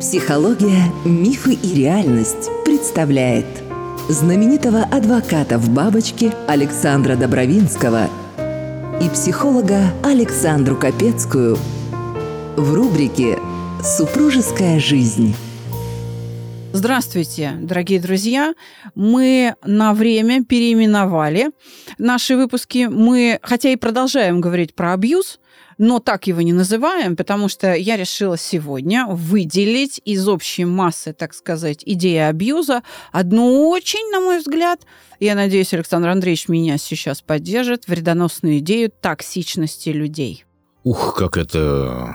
Психология, мифы и реальность представляет знаменитого адвоката в бабочке Александра Добровинского и психолога Александру Капецкую в рубрике «Супружеская жизнь». Здравствуйте, дорогие друзья. Мы на время переименовали наши выпуски. Мы, хотя и продолжаем говорить про абьюз, но так его не называем, потому что я решила сегодня выделить из общей массы, так сказать, идеи абьюза одну очень, на мой взгляд, я надеюсь, Александр Андреевич меня сейчас поддержит, вредоносную идею токсичности людей. Ух, как это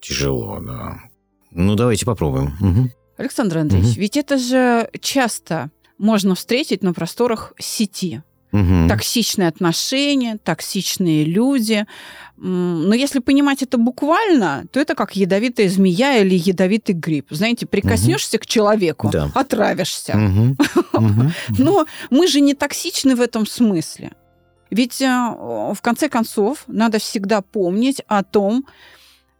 тяжело, да. Ну, давайте попробуем. Угу. Александр Андреевич, угу. ведь это же часто можно встретить на просторах сети. Угу. Токсичные отношения, токсичные люди. Но если понимать это буквально, то это как ядовитая змея или ядовитый гриб. Знаете, прикоснешься угу. к человеку, да. отравишься. Угу. Угу. Но мы же не токсичны в этом смысле. Ведь э, в конце концов надо всегда помнить о том,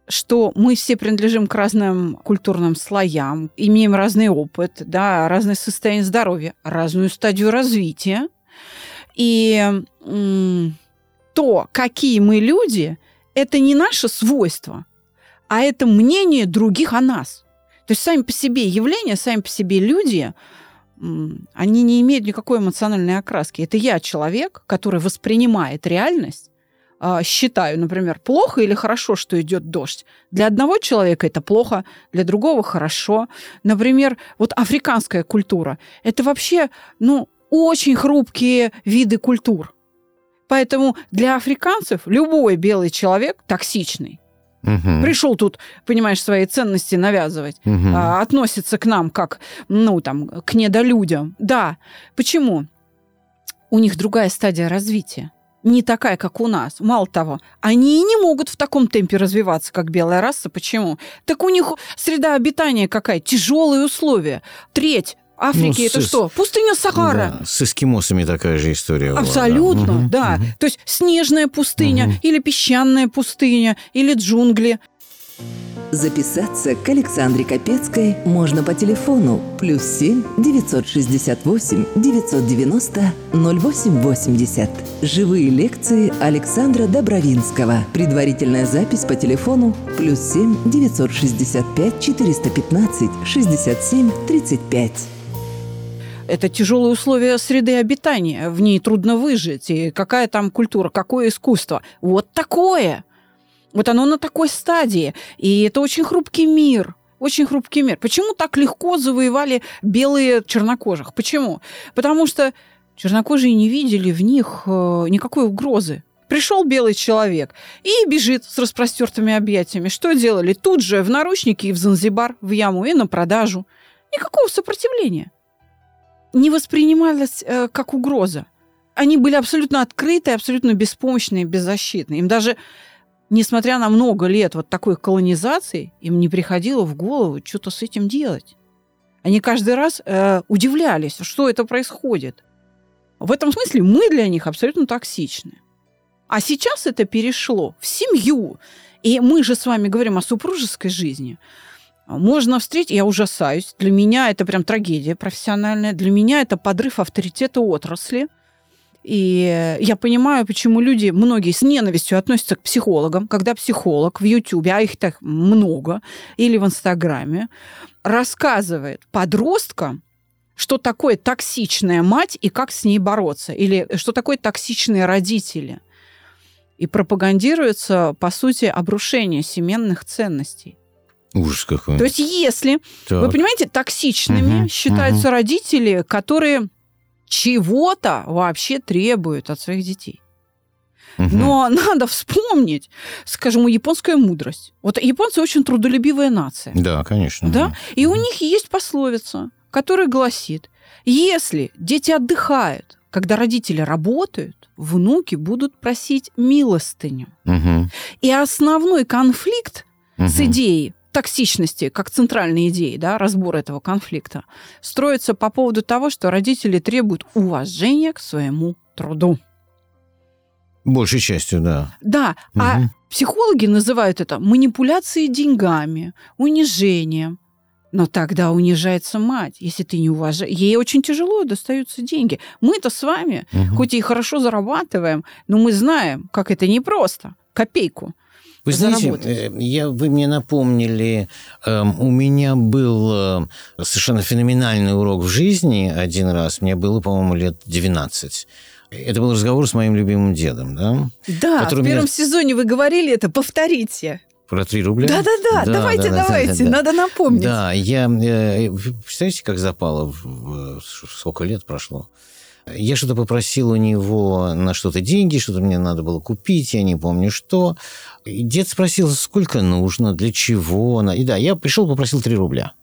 что мы все принадлежим к разным культурным слоям, имеем разный опыт, да, разное состояние здоровья, разную стадию развития. И то, какие мы люди, это не наше свойство, а это мнение других о нас. То есть сами по себе явления, сами по себе люди, они не имеют никакой эмоциональной окраски. Это я человек, который воспринимает реальность, а, считаю, например, плохо или хорошо, что идет дождь. Для одного человека это плохо, для другого хорошо. Например, вот африканская культура – это вообще, ну, очень хрупкие виды культур. Поэтому для африканцев любой белый человек токсичный. Угу. Пришел тут, понимаешь, свои ценности навязывать, угу. а, относится к нам как, ну, там, к недолюдям. Да. Почему? У них другая стадия развития не такая, как у нас. Мало того, они не могут в таком темпе развиваться, как белая раса. Почему? Так у них среда обитания какая? Тяжелые условия. Треть Африки ну, это с... что? Пустыня Сахара. Да, с эскимосами такая же история. Абсолютно, была, да. да. Угу. То есть снежная пустыня угу. или песчаная пустыня или джунгли. Записаться к Александре Капецкой можно по телефону плюс 7 968 990 0880. Живые лекции Александра Добровинского. Предварительная запись по телефону плюс 7 965 415 67 35 это тяжелые условия среды обитания, в ней трудно выжить, и какая там культура, какое искусство. Вот такое. Вот оно на такой стадии, и это очень хрупкий мир, очень хрупкий мир. Почему так легко завоевали белые чернокожих? Почему? Потому что чернокожие не видели в них э, никакой угрозы. Пришел белый человек и бежит с распростертыми объятиями. Что делали? Тут же в наручники и в Занзибар, в яму и на продажу. Никакого сопротивления не воспринималось э, как угроза. Они были абсолютно открытые, абсолютно беспомощные, беззащитные. Им даже, несмотря на много лет вот такой колонизации, им не приходило в голову что-то с этим делать. Они каждый раз э, удивлялись, что это происходит. В этом смысле мы для них абсолютно токсичны. А сейчас это перешло в семью. И мы же с вами говорим о супружеской жизни. Можно встретить, я ужасаюсь. Для меня это прям трагедия профессиональная. Для меня это подрыв авторитета отрасли. И я понимаю, почему люди, многие с ненавистью относятся к психологам, когда психолог в Ютубе, а их так много, или в Инстаграме, рассказывает подросткам, что такое токсичная мать и как с ней бороться, или что такое токсичные родители. И пропагандируется, по сути, обрушение семейных ценностей. Ужас какой. То есть если, так. вы понимаете, токсичными угу, считаются угу. родители, которые чего-то вообще требуют от своих детей. Угу. Но надо вспомнить, скажем, японская мудрость. Вот японцы очень трудолюбивая нация. Да, конечно. Да? И у них есть пословица, которая гласит, если дети отдыхают, когда родители работают, внуки будут просить милостыню. Угу. И основной конфликт угу. с идеей токсичности как центральной идеи, да, разбора этого конфликта, строится по поводу того, что родители требуют уважения к своему труду. Большей частью, да. Да, угу. а Психологи называют это манипуляцией деньгами, унижением. Но тогда унижается мать, если ты не уважаешь. Ей очень тяжело достаются деньги. Мы-то с вами, угу. хоть и хорошо зарабатываем, но мы знаем, как это непросто. Копейку. Вы знаете, э, я, вы мне напомнили, э, у меня был э, совершенно феноменальный урок в жизни один раз. Мне было, по-моему, лет 12. Это был разговор с моим любимым дедом, да? Да, в первом меня... сезоне вы говорили это, повторите. Про 3 рубля? Да-да-да, давайте, да, давайте, да, да, надо напомнить. Да, я... Э, представляете, как запало? Сколько лет прошло? Я что-то попросил у него на что-то деньги, что-то мне надо было купить, я не помню что. И дед спросил, сколько нужно, для чего. И да, я пришел, попросил 3 рубля.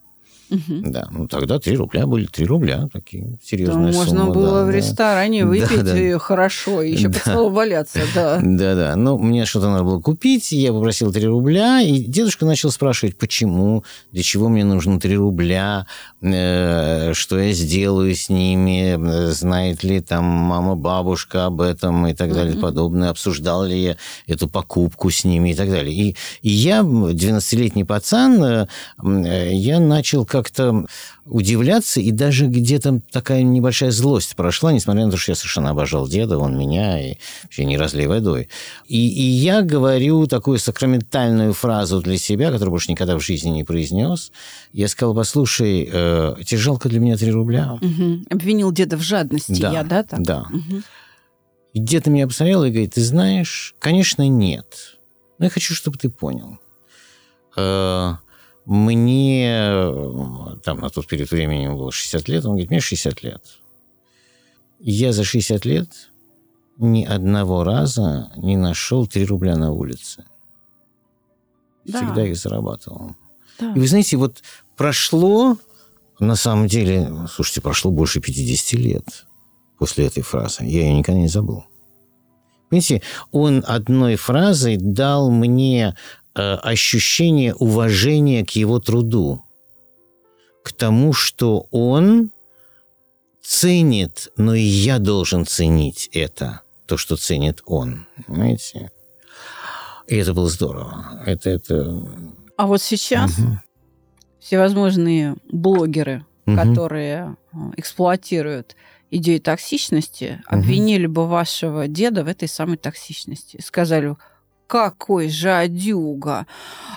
Угу. Да, ну тогда 3 рубля были 3 рубля, такие серьезные да, суммы. Можно было да, в да. ресторане выпить да, да. хорошо, и еще да. под валяться, да. Да-да, ну мне что-то надо было купить, я попросил 3 рубля, и дедушка начал спрашивать, почему, для чего мне нужно 3 рубля, э, что я сделаю с ними, знает ли там мама, бабушка об этом и так далее, угу. подобное, обсуждал ли я эту покупку с ними и так далее. И, и я, 12-летний пацан, э, я начал как как-то удивляться, и даже где-то такая небольшая злость прошла, несмотря на то, что я совершенно обожал деда, он меня, и вообще не разлей водой. И, и я говорю такую сакраментальную фразу для себя, которую больше никогда в жизни не произнес. Я сказал, послушай, э, тебе жалко для меня 3 рубля? Угу. Обвинил деда в жадности, да, я, да? Так? Да. Угу. И дед меня посмотрел и говорит, ты знаешь, конечно, нет. Но я хочу, чтобы ты понял. Э, мне, там на тот период времени ему было 60 лет, он говорит, мне 60 лет. Я за 60 лет ни одного раза не нашел 3 рубля на улице. Да. Всегда их зарабатывал. Да. И вы знаете, вот прошло, на самом деле, слушайте, прошло больше 50 лет после этой фразы. Я ее никогда не забыл. Понимаете, он одной фразой дал мне Э, ощущение уважения к его труду, к тому, что он ценит, но и я должен ценить это, то, что ценит он. Понимаете? И это было здорово. Это, это... А вот сейчас угу. всевозможные блогеры, угу. которые э, эксплуатируют идею токсичности, угу. обвинили бы вашего деда в этой самой токсичности. Сказали, какой жадюга!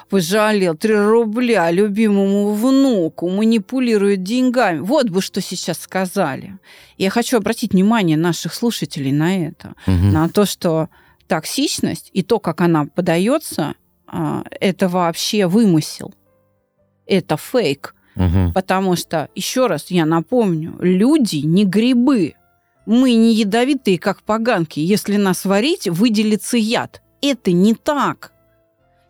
Пожалел 3 рубля любимому внуку, манипулирует деньгами. Вот бы что сейчас сказали. Я хочу обратить внимание наших слушателей на это. Угу. На то, что токсичность и то, как она подается, а, это вообще вымысел. Это фейк. Угу. Потому что, еще раз я напомню, люди не грибы. Мы не ядовитые, как поганки. Если нас варить, выделится яд это не так.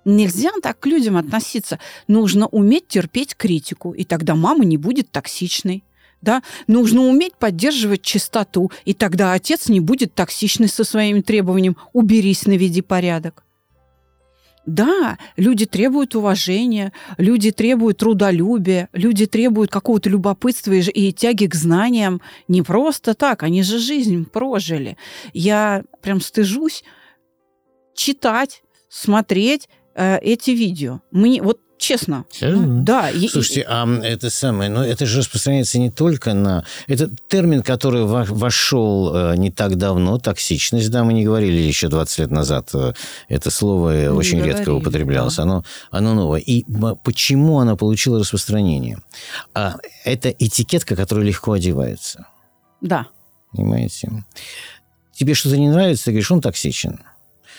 Нельзя так к людям относиться. Нужно уметь терпеть критику, и тогда мама не будет токсичной. Да? Нужно уметь поддерживать чистоту, и тогда отец не будет токсичный со своими требованиями «уберись, наведи порядок». Да, люди требуют уважения, люди требуют трудолюбия, люди требуют какого-то любопытства и, и тяги к знаниям. Не просто так, они же жизнь прожили. Я прям стыжусь читать, смотреть э, эти видео. Мне вот честно. Серьезно? Да. Слушайте, а это самое, но это же распространяется не только на... Это термин, который вошел э, не так давно, токсичность, да, мы не говорили еще 20 лет назад. Э, это слово не очень говорили, редко употреблялось. Да. Оно, оно новое. И почему оно получило распространение? А, это этикетка, которая легко одевается. Да. Понимаете? Тебе что-то не нравится, ты говоришь, он токсичен.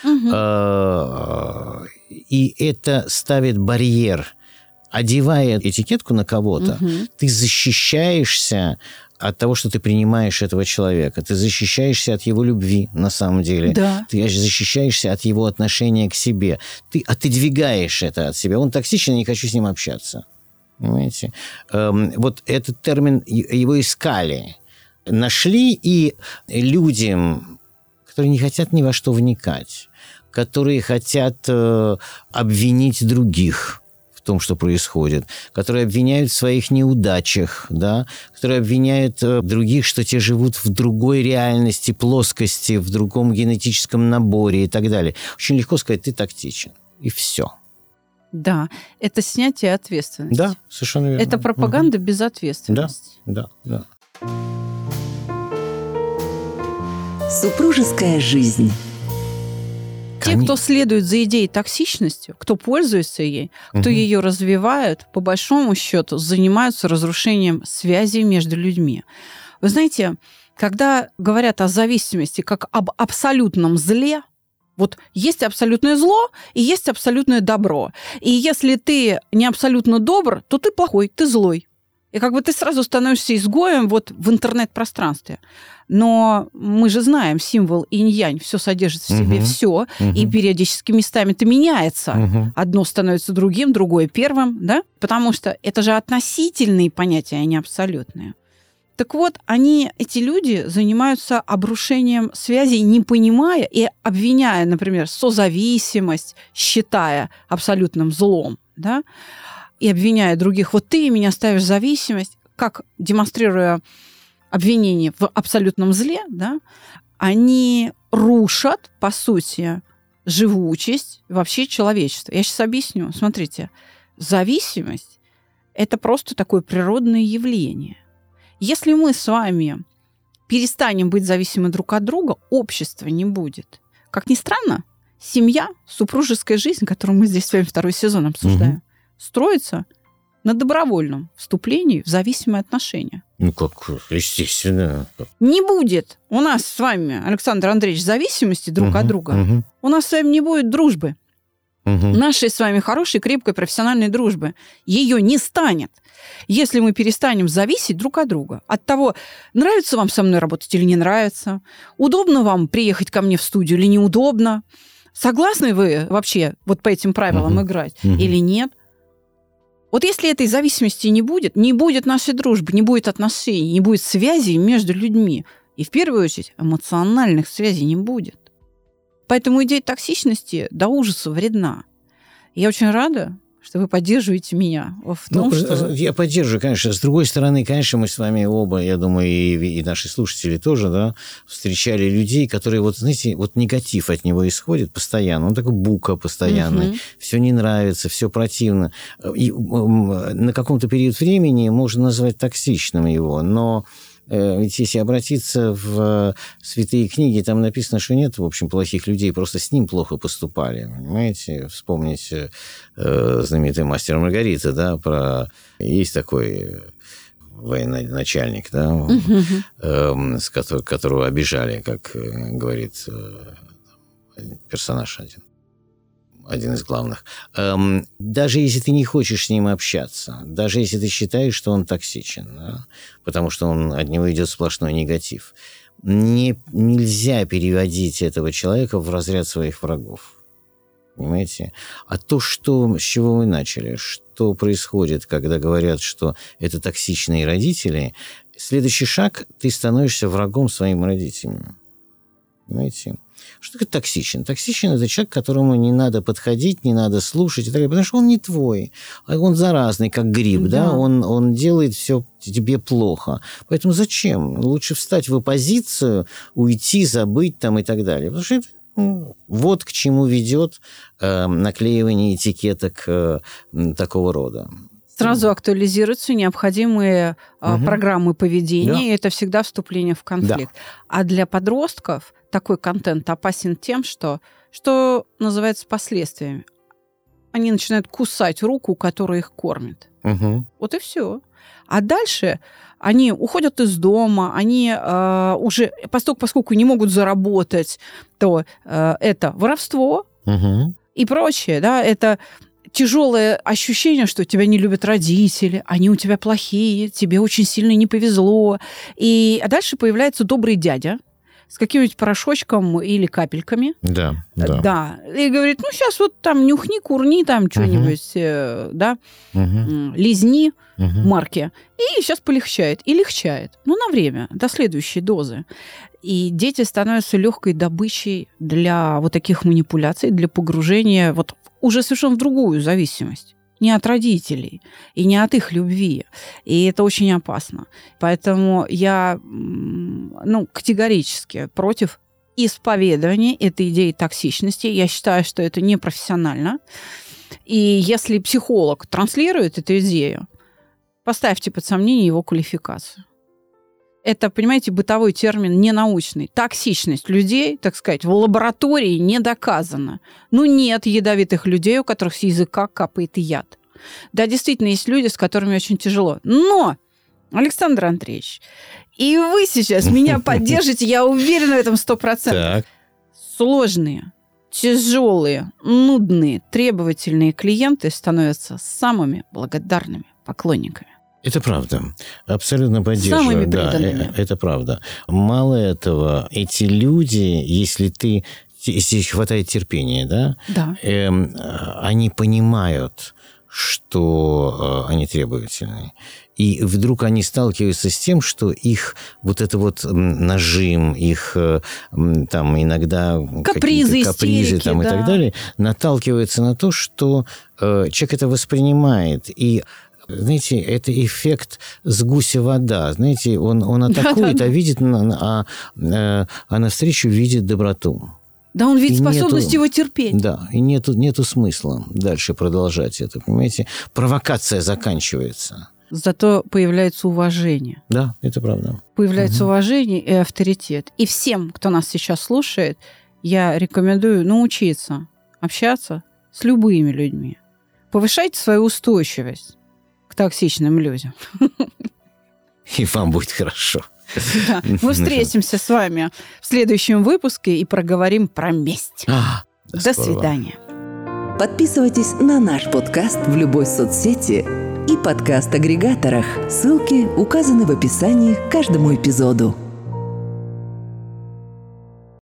Угу. И это ставит барьер. Одевая этикетку на кого-то, угу. ты защищаешься от того, что ты принимаешь этого человека. Ты защищаешься от его любви, на самом деле. Да. Ты защищаешься от его отношения к себе. Ты отодвигаешь это от себя. Он токсичен, я не хочу с ним общаться. Понимаете? Эм, вот этот термин, его искали, нашли, и людям, которые не хотят ни во что вникать, которые хотят э, обвинить других в том, что происходит, которые обвиняют в своих неудачах, да, которые обвиняют э, других, что те живут в другой реальности, плоскости, в другом генетическом наборе и так далее. Очень легко сказать, ты тактичен. И все. Да, это снятие ответственности. Да, совершенно верно. Это пропаганда угу. без ответственности. Да, да, да. Супружеская жизнь. Те, кто следует за идеей токсичности, кто пользуется ей, кто угу. ее развивает, по большому счету занимаются разрушением связи между людьми. Вы знаете, когда говорят о зависимости как об абсолютном зле, вот есть абсолютное зло и есть абсолютное добро. И если ты не абсолютно добр, то ты плохой, ты злой. И как бы ты сразу становишься изгоем вот в интернет-пространстве. Но мы же знаем символ инь-янь, все содержит в себе угу. все, угу. и периодически местами это меняется. Угу. Одно становится другим, другое первым, да? Потому что это же относительные понятия, а не абсолютные. Так вот, они, эти люди, занимаются обрушением связей, не понимая и обвиняя, например, созависимость, считая абсолютным злом, да, и обвиняя других, вот ты меня ставишь в зависимость, как демонстрируя обвинение в абсолютном зле, да, они рушат, по сути, живучесть вообще человечества. Я сейчас объясню. Смотрите, зависимость – это просто такое природное явление. Если мы с вами перестанем быть зависимы друг от друга, общества не будет. Как ни странно, семья, супружеская жизнь, которую мы здесь с вами второй сезон обсуждаем, угу. Строится на добровольном вступлении в зависимые отношения. Ну как, естественно. Не будет у нас с вами, Александр Андреевич, зависимости друг угу, от друга. Угу. У нас с вами не будет дружбы. Угу. Нашей с вами хорошей, крепкой, профессиональной дружбы. Ее не станет если мы перестанем зависеть друг от друга. От того, нравится вам со мной работать или не нравится, удобно вам приехать ко мне в студию или неудобно, согласны вы вообще вот по этим правилам uh-huh. играть uh-huh. или нет. Вот если этой зависимости не будет, не будет нашей дружбы, не будет отношений, не будет связей между людьми. И в первую очередь эмоциональных связей не будет. Поэтому идея токсичности до ужаса вредна. Я очень рада, что вы поддерживаете меня в том, ну, что... Я поддерживаю, конечно. С другой стороны, конечно, мы с вами оба, я думаю, и, и наши слушатели тоже, да, встречали людей, которые, вот, знаете, вот негатив от него исходит постоянно. Он такой бука постоянный. Угу. Все не нравится, все противно. И на каком-то период времени можно назвать токсичным его, но Э, ведь если обратиться в святые книги, там написано, что нет, в общем, плохих людей, просто с ним плохо поступали. Понимаете? Вспомнить э, знаменитый мастер Маргарита, да, про... Есть такой военачальник, да, uh-huh. э, с которого, которого обижали, как э, говорит э, персонаж один один из главных. Эм, даже если ты не хочешь с ним общаться, даже если ты считаешь, что он токсичен, да, потому что он, от него идет сплошной негатив, не, нельзя переводить этого человека в разряд своих врагов. Понимаете? А то, что, с чего мы начали, что происходит, когда говорят, что это токсичные родители, следующий шаг – ты становишься врагом своим родителям. Понимаете? Что такое токсичен? Токсичен – это человек, к которому не надо подходить, не надо слушать, и так далее, потому что он не твой. А он заразный, как гриб, да, да? Он, он делает все тебе плохо. Поэтому зачем? Лучше встать в оппозицию, уйти, забыть там и так далее. Потому что это ну, вот к чему ведет э, наклеивание этикеток э, такого рода. Сразу актуализируются необходимые угу. программы поведения, да. и это всегда вступление в конфликт. Да. А для подростков такой контент опасен тем, что, что называется последствиями. Они начинают кусать руку, которая их кормит. Угу. Вот и все. А дальше они уходят из дома, они э, уже, поскольку, поскольку не могут заработать, то э, это воровство угу. и прочее, да, это тяжелое ощущение, что тебя не любят родители, они у тебя плохие, тебе очень сильно не повезло. И а дальше появляется добрый дядя, с каким-нибудь порошочком или капельками. Да, да. Да. И говорит, ну, сейчас вот там нюхни, курни там что-нибудь, uh-huh. да, uh-huh. лизни uh-huh. марки. И сейчас полегчает. И легчает. Ну, на время, до следующей дозы. И дети становятся легкой добычей для вот таких манипуляций, для погружения вот уже совершенно в другую зависимость. не от родителей и не от их любви. И это очень опасно. Поэтому я ну, категорически против исповедования этой идеи токсичности. Я считаю, что это непрофессионально. И если психолог транслирует эту идею, поставьте под сомнение его квалификацию. Это, понимаете, бытовой термин ненаучный. Токсичность людей, так сказать, в лаборатории не доказана. Ну, нет ядовитых людей, у которых с языка капает яд. Да, действительно, есть люди, с которыми очень тяжело. Но, Александр Андреевич, и вы сейчас меня поддержите, я уверена в этом сто процентов. Сложные, тяжелые, нудные, требовательные клиенты становятся самыми благодарными поклонниками. Это правда. Абсолютно поддерживаю. Самыми да, э, это правда. Мало этого, эти люди, если ты если хватает терпения, да, да. Эм, они понимают, что э, они требовательны. И вдруг они сталкиваются с тем, что их вот это вот нажим, их э, там иногда капризы, капризы истерики, там, да. и так далее, наталкивается на то, что э, человек это воспринимает. И знаете, это эффект с гуся вода. Знаете, он, он атакует, а видит, а, а, а навстречу видит доброту. Да, он видит способность нету, его терпеть. Да, и нету, нету смысла дальше продолжать это, понимаете? Провокация заканчивается. Зато появляется уважение. Да, это правда. Появляется угу. уважение и авторитет. И всем, кто нас сейчас слушает, я рекомендую научиться общаться с любыми людьми. Повышайте свою устойчивость к токсичным людям. И вам будет хорошо. Да. Мы встретимся с вами в следующем выпуске и проговорим про месть. А, До свидания. Подписывайтесь на наш подкаст в любой соцсети и подкаст-агрегаторах. Ссылки указаны в описании к каждому эпизоду.